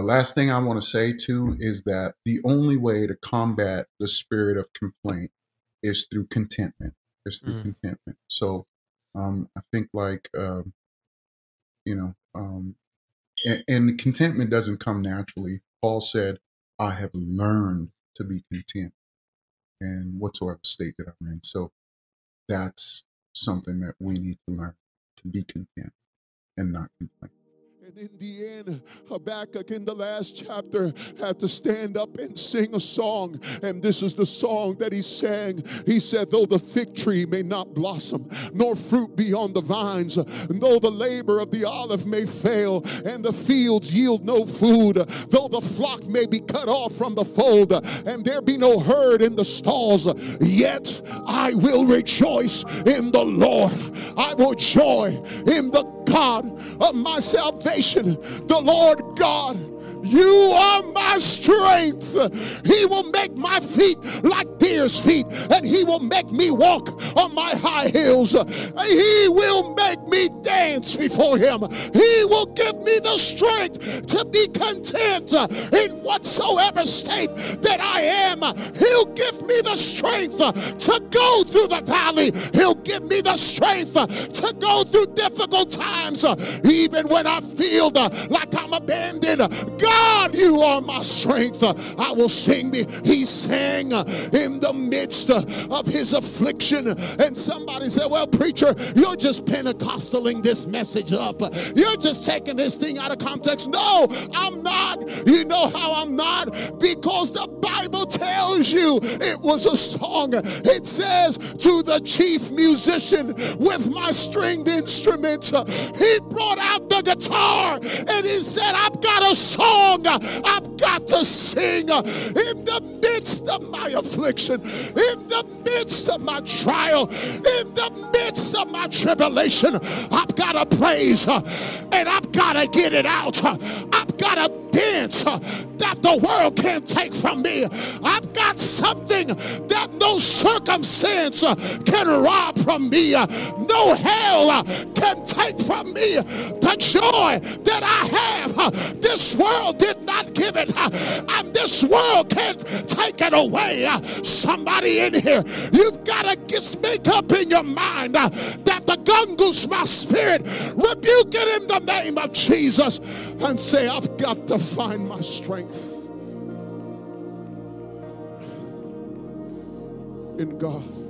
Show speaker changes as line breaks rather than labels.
Uh, last thing I want to say too is that the only way to combat the spirit of complaint is through contentment. Is through
Mm.
contentment. So um, I think like um, you know, um, and, and contentment doesn't come naturally. Paul said, "I have learned to be content in whatsoever state that I'm in." So that's something that we need to learn to be content and not complain.
And in the end, Habakkuk in the last chapter had to stand up and sing a song. And this is the song that he sang. He said, Though the fig tree may not blossom, nor fruit be on the vines, and though the labor of the olive may fail, and the fields yield no food, though the flock may be cut off from the fold, and there be no herd in the stalls, yet I will rejoice in the Lord. I will joy in the God of my salvation, the Lord God. You are my strength. He will make my feet like deer's feet, and He will make me walk on my high hills. He will make me dance before Him. He will give me the strength to be content in whatsoever state that I am. He'll give me the strength to go through the valley. He'll give me the strength to go through difficult times, even when I feel like I'm abandoned. God, you are my strength. I will sing. He sang in the midst of his affliction. And somebody said, Well, preacher, you're just Pentecostaling this message up. You're just taking this thing out of context. No, I'm not. You know how I'm not? Because the tells you it was a song. It says, To the chief musician with my stringed instruments, he brought out the guitar and he said, I've got a song I've got to sing in the midst of my affliction, in the midst of my trial, in the midst of my tribulation. I've got to praise and I've got to get it out. I've got a dance uh, that the world can't take from me. I've got something that no circumstance uh, can rob from me. Uh, no hell can take from me the joy that I have. This world did not give it, and this world can't take it away. Somebody in here, you've got to make up in your mind that the gungus, my spirit, rebuke it in the name of Jesus and say, I've got to find my strength in God.